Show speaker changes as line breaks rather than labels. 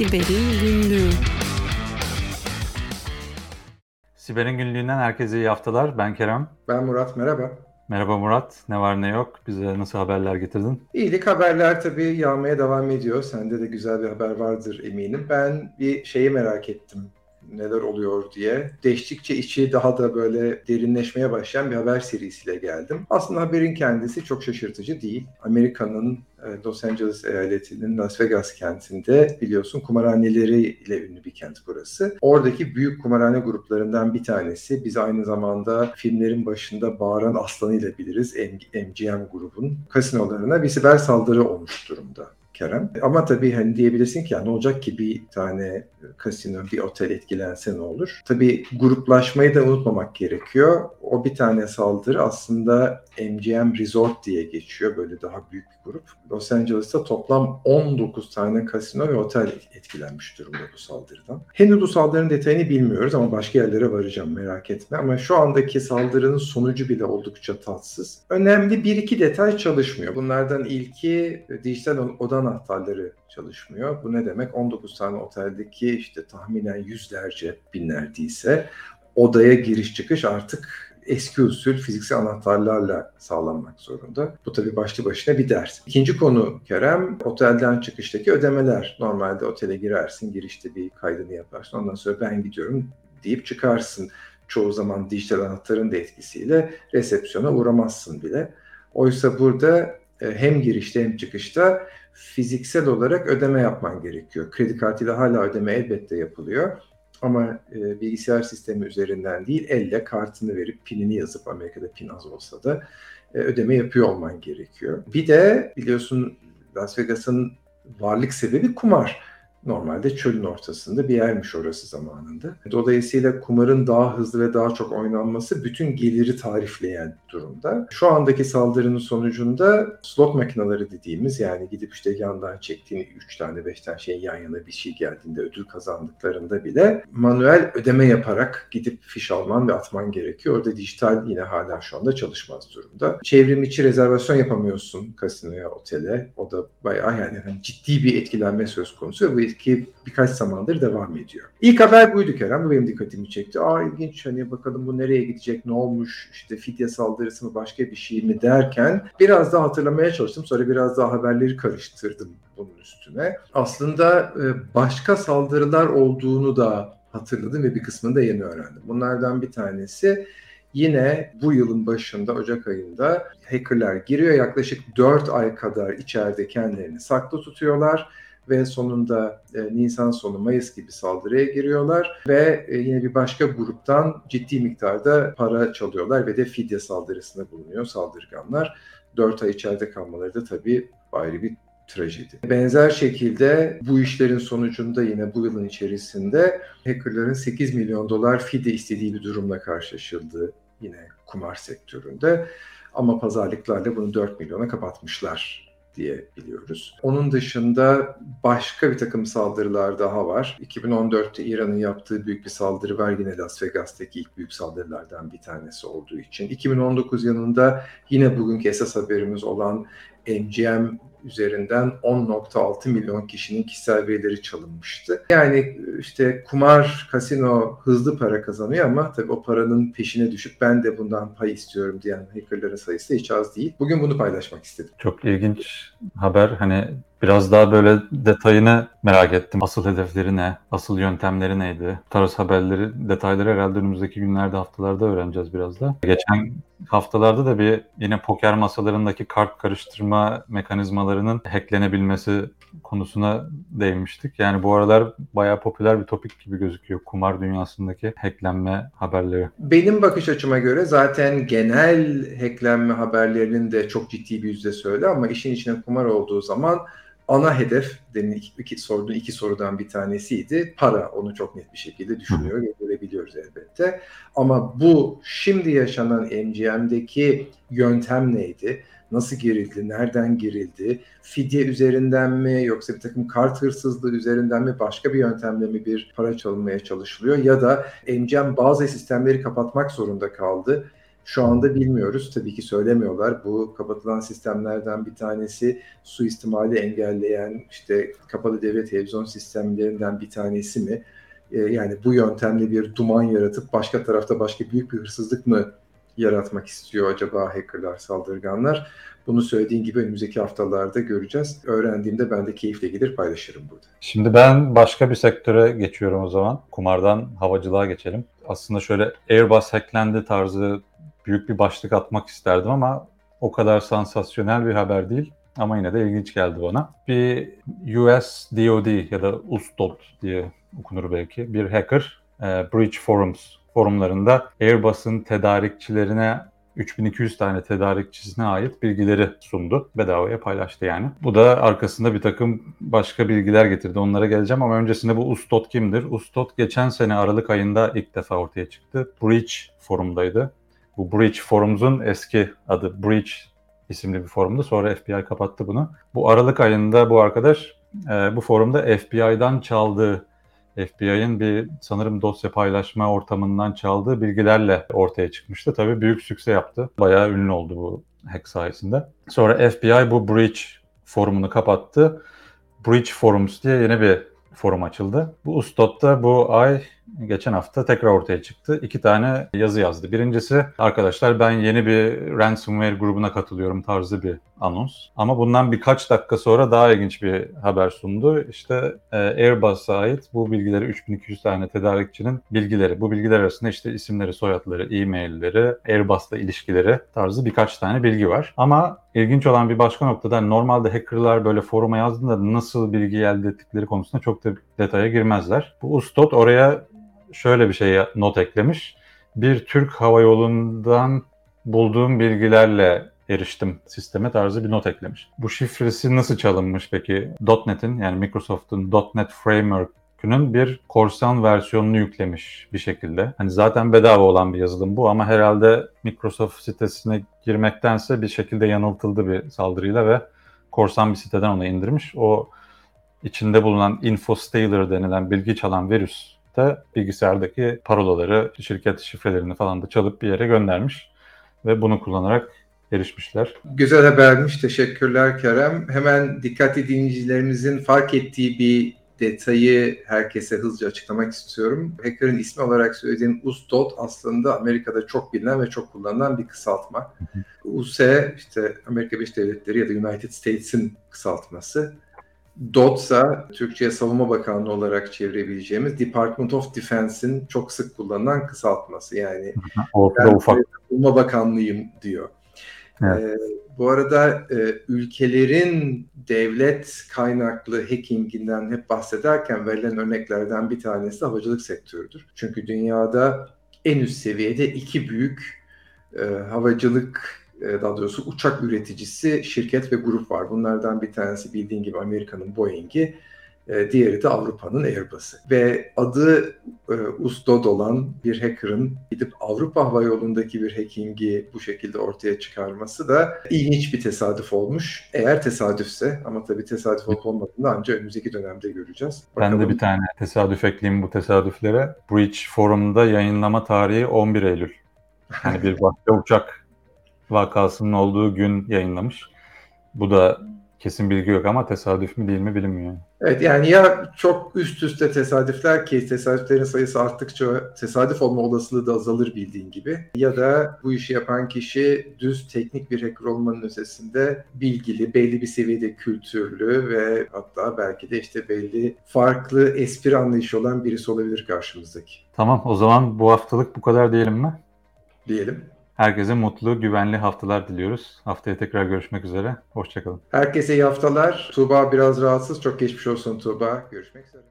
Siber'in Günlüğü
Siber'in Günlüğü'nden herkese iyi haftalar. Ben Kerem.
Ben Murat, merhaba.
Merhaba Murat. Ne var ne yok? Bize nasıl haberler getirdin?
İyilik haberler tabii yağmaya devam ediyor. Sende de güzel bir haber vardır eminim. Ben bir şeyi merak ettim neler oluyor diye. Değiştikçe içi daha da böyle derinleşmeye başlayan bir haber serisiyle geldim. Aslında haberin kendisi çok şaşırtıcı değil. Amerika'nın e, Los Angeles eyaletinin Las Vegas kentinde biliyorsun kumarhaneleriyle ünlü bir kent burası. Oradaki büyük kumarhane gruplarından bir tanesi. Biz aynı zamanda filmlerin başında bağıran aslanıyla biliriz. MGM grubun kasinolarına bir siber saldırı olmuş durumda. Kerem. Ama tabii hani diyebilirsin ki ya ne olacak ki bir tane kasino, bir otel etkilense ne olur? Tabii gruplaşmayı da unutmamak gerekiyor. O bir tane saldırı aslında MGM Resort diye geçiyor. Böyle daha büyük bir grup. Los Angeles'ta toplam 19 tane kasino ve otel etkilenmiş durumda bu saldırıdan. Henüz bu saldırının detayını bilmiyoruz ama başka yerlere varacağım merak etme. Ama şu andaki saldırının sonucu bile oldukça tatsız. Önemli bir iki detay çalışmıyor. Bunlardan ilki dijital oda anahtarları çalışmıyor. Bu ne demek? 19 tane oteldeki işte tahminen yüzlerce binlerdiyse odaya giriş çıkış artık eski usul fiziksel anahtarlarla sağlanmak zorunda. Bu tabii başlı başına bir ders. İkinci konu Kerem, otelden çıkıştaki ödemeler. Normalde otele girersin, girişte bir kaydını yaparsın. Ondan sonra ben gidiyorum deyip çıkarsın. Çoğu zaman dijital anahtarın da etkisiyle resepsiyona uğramazsın bile. Oysa burada e, hem girişte hem çıkışta fiziksel olarak ödeme yapman gerekiyor. Kredi kartıyla hala ödeme elbette yapılıyor. Ama e, bilgisayar sistemi üzerinden değil, elle kartını verip pinini yazıp Amerika'da pin az olsa da e, ödeme yapıyor olman gerekiyor. Bir de biliyorsun Las Vegas'ın varlık sebebi kumar normalde çölün ortasında bir yermiş orası zamanında. Dolayısıyla kumarın daha hızlı ve daha çok oynanması bütün geliri tarifleyen durumda. Şu andaki saldırının sonucunda slot makineleri dediğimiz yani gidip işte yandan çektiğin 3 tane 5 tane şey yan yana bir şey geldiğinde ödül kazandıklarında bile manuel ödeme yaparak gidip fiş alman ve atman gerekiyor. Orada dijital yine hala şu anda çalışmaz durumda. Çevrim içi rezervasyon yapamıyorsun kasinoya, otele. O da bayağı yani ciddi bir etkilenme söz konusu ve bu ki birkaç zamandır devam ediyor. İlk haber buydu Kerem. Bu benim dikkatimi çekti. Aa ilginç hani bakalım bu nereye gidecek, ne olmuş, işte fidye saldırısı mı başka bir şey mi derken biraz daha hatırlamaya çalıştım. Sonra biraz daha haberleri karıştırdım bunun üstüne. Aslında e, başka saldırılar olduğunu da hatırladım ve bir kısmını da yeni öğrendim. Bunlardan bir tanesi Yine bu yılın başında Ocak ayında hackerlar giriyor. Yaklaşık 4 ay kadar içeride kendilerini saklı tutuyorlar ve sonunda e, Nisan sonu Mayıs gibi saldırıya giriyorlar ve e, yine bir başka gruptan ciddi miktarda para çalıyorlar ve de fidye saldırısında bulunuyor saldırganlar. 4 ay içeride kalmaları da tabii ayrı bir trajedi. Benzer şekilde bu işlerin sonucunda yine bu yılın içerisinde hackerların 8 milyon dolar fidye istediği bir durumla karşılaşıldı yine kumar sektöründe. Ama pazarlıklarla bunu 4 milyona kapatmışlar diye biliyoruz. Onun dışında başka bir takım saldırılar daha var. 2014'te İran'ın yaptığı büyük bir saldırı var yine Las Vegas'taki ilk büyük saldırılardan bir tanesi olduğu için. 2019 yanında yine bugünkü esas haberimiz olan MGM üzerinden 10.6 milyon kişinin kişisel verileri çalınmıştı. Yani işte kumar, kasino hızlı para kazanıyor ama tabii o paranın peşine düşüp ben de bundan pay istiyorum diyen hackerların sayısı hiç az değil. Bugün bunu paylaşmak istedim.
Çok ilginç haber. Hani Biraz daha böyle detayını merak ettim. Asıl hedefleri ne? Asıl yöntemleri neydi? Tarz haberleri, detayları herhalde önümüzdeki günlerde, haftalarda öğreneceğiz biraz da. Geçen haftalarda da bir yine poker masalarındaki kart karıştırma mekanizmalarının hacklenebilmesi konusuna değinmiştik. Yani bu aralar bayağı popüler bir topik gibi gözüküyor kumar dünyasındaki hacklenme haberleri.
Benim bakış açıma göre zaten genel hacklenme haberlerinin de çok ciddi bir yüzde söyle ama işin içine kumar olduğu zaman ana hedef demin iki, iki, sorduğun iki sorudan bir tanesiydi. Para onu çok net bir şekilde düşünüyor ve görebiliyoruz elbette. Ama bu şimdi yaşanan MGM'deki yöntem neydi? Nasıl girildi? Nereden girildi? Fidye üzerinden mi yoksa bir takım kart hırsızlığı üzerinden mi başka bir yöntemle mi bir para çalınmaya çalışılıyor? Ya da MGM bazı sistemleri kapatmak zorunda kaldı Şu anda bilmiyoruz. Tabii ki söylemiyorlar. Bu kapatılan sistemlerden bir tanesi suistimali engelleyen işte kapalı devlet televizyon sistemlerinden bir tanesi mi? Ee, yani bu yöntemle bir duman yaratıp başka tarafta başka büyük bir hırsızlık mı yaratmak istiyor acaba hackerlar, saldırganlar? Bunu söylediğin gibi önümüzdeki haftalarda göreceğiz. Öğrendiğimde ben de keyifle gelir paylaşırım burada.
Şimdi ben başka bir sektöre geçiyorum o zaman. Kumardan havacılığa geçelim. Aslında şöyle Airbus hacklendi tarzı büyük bir başlık atmak isterdim ama o kadar sansasyonel bir haber değil. Ama yine de ilginç geldi bana. Bir US DoD ya da USDOD diye okunur belki. Bir hacker e, Breach Forums forumlarında Airbus'un tedarikçilerine 3200 tane tedarikçisine ait bilgileri sundu. Bedavaya paylaştı yani. Bu da arkasında bir takım başka bilgiler getirdi. Onlara geleceğim ama öncesinde bu Ustot kimdir? Ustot geçen sene Aralık ayında ilk defa ortaya çıktı. Breach forumdaydı. Bu Breach Forums'un eski adı Breach isimli bir forumdu. Sonra FBI kapattı bunu. Bu Aralık ayında bu arkadaş e, bu forumda FBI'dan çaldığı FBI'ın bir sanırım dosya paylaşma ortamından çaldığı bilgilerle ortaya çıkmıştı. Tabii büyük sükse yaptı. Bayağı ünlü oldu bu hack sayesinde. Sonra FBI bu Breach forumunu kapattı. Breach Forums diye yeni bir forum açıldı. Bu Ustot'ta bu ay geçen hafta tekrar ortaya çıktı. İki tane yazı yazdı. Birincisi arkadaşlar ben yeni bir ransomware grubuna katılıyorum tarzı bir anons. Ama bundan birkaç dakika sonra daha ilginç bir haber sundu. İşte e, Airbus'a ait bu bilgileri 3200 tane tedarikçinin bilgileri. Bu bilgiler arasında işte isimleri, soyadları, e-mailleri, Airbus'la ilişkileri tarzı birkaç tane bilgi var. Ama ilginç olan bir başka noktada normalde hackerlar böyle foruma yazdığında nasıl bilgi elde ettikleri konusunda çok da detaya girmezler. Bu Ustot oraya şöyle bir şey not eklemiş. Bir Türk Hava Yolu'ndan bulduğum bilgilerle eriştim sisteme tarzı bir not eklemiş. Bu şifresi nasıl çalınmış peki? .NET'in yani Microsoft'un .NET Framework'ünün bir korsan versiyonunu yüklemiş bir şekilde. Hani zaten bedava olan bir yazılım bu ama herhalde Microsoft sitesine girmektense bir şekilde yanıltıldı bir saldırıyla ve korsan bir siteden onu indirmiş. O içinde bulunan InfoStealer denilen bilgi çalan virüs de bilgisayardaki parolaları, şirket şifrelerini falan da çalıp bir yere göndermiş ve bunu kullanarak erişmişler.
Güzel habermiş. Teşekkürler Kerem. Hemen dikkatli dinleyicilerimizin fark ettiği bir detayı herkese hızlıca açıklamak istiyorum. Hacker'ın ismi olarak söylediğim USDOT aslında Amerika'da çok bilinen ve çok kullanılan bir kısaltma. US işte Amerika Birleşik Devletleri ya da United States'in kısaltması. DOTS'a Türkçe'ye Savunma Bakanlığı olarak çevirebileceğimiz Department of Defense'in çok sık kullanılan kısaltması. Yani
Ortada
ben
ufak.
Savunma Bakanlığıyım diyor.
Evet.
Ee, bu arada e, ülkelerin devlet kaynaklı hackinginden hep bahsederken verilen örneklerden bir tanesi de havacılık sektörüdür. Çünkü dünyada en üst seviyede iki büyük e, havacılık daha doğrusu uçak üreticisi şirket ve grup var. Bunlardan bir tanesi bildiğin gibi Amerika'nın Boeing'i, e, diğeri de Avrupa'nın Airbus'ı. Ve adı e, olan bir hacker'ın gidip Avrupa Hava Yolu'ndaki bir hackingi bu şekilde ortaya çıkarması da ilginç bir tesadüf olmuş. Eğer tesadüfse ama tabii tesadüf olup olmadığını ancak önümüzdeki dönemde göreceğiz.
Ben de
Bakalım.
bir tane tesadüf ekleyeyim bu tesadüflere. Breach Forum'da yayınlama tarihi 11 Eylül. Hani bir başka uçak vakasının olduğu gün yayınlamış. Bu da kesin bilgi yok ama tesadüf mü değil mi bilinmiyor.
Evet yani ya çok üst üste tesadüfler ki tesadüflerin sayısı arttıkça tesadüf olma olasılığı da azalır bildiğin gibi. Ya da bu işi yapan kişi düz teknik bir hacker olmanın ötesinde bilgili, belli bir seviyede kültürlü ve hatta belki de işte belli farklı espri anlayışı olan birisi olabilir karşımızdaki.
Tamam o zaman bu haftalık bu kadar diyelim mi?
Diyelim.
Herkese mutlu, güvenli haftalar diliyoruz. Haftaya tekrar görüşmek üzere. Hoşçakalın.
Herkese iyi haftalar. Tuğba biraz rahatsız. Çok geçmiş olsun Tuğba. Görüşmek üzere.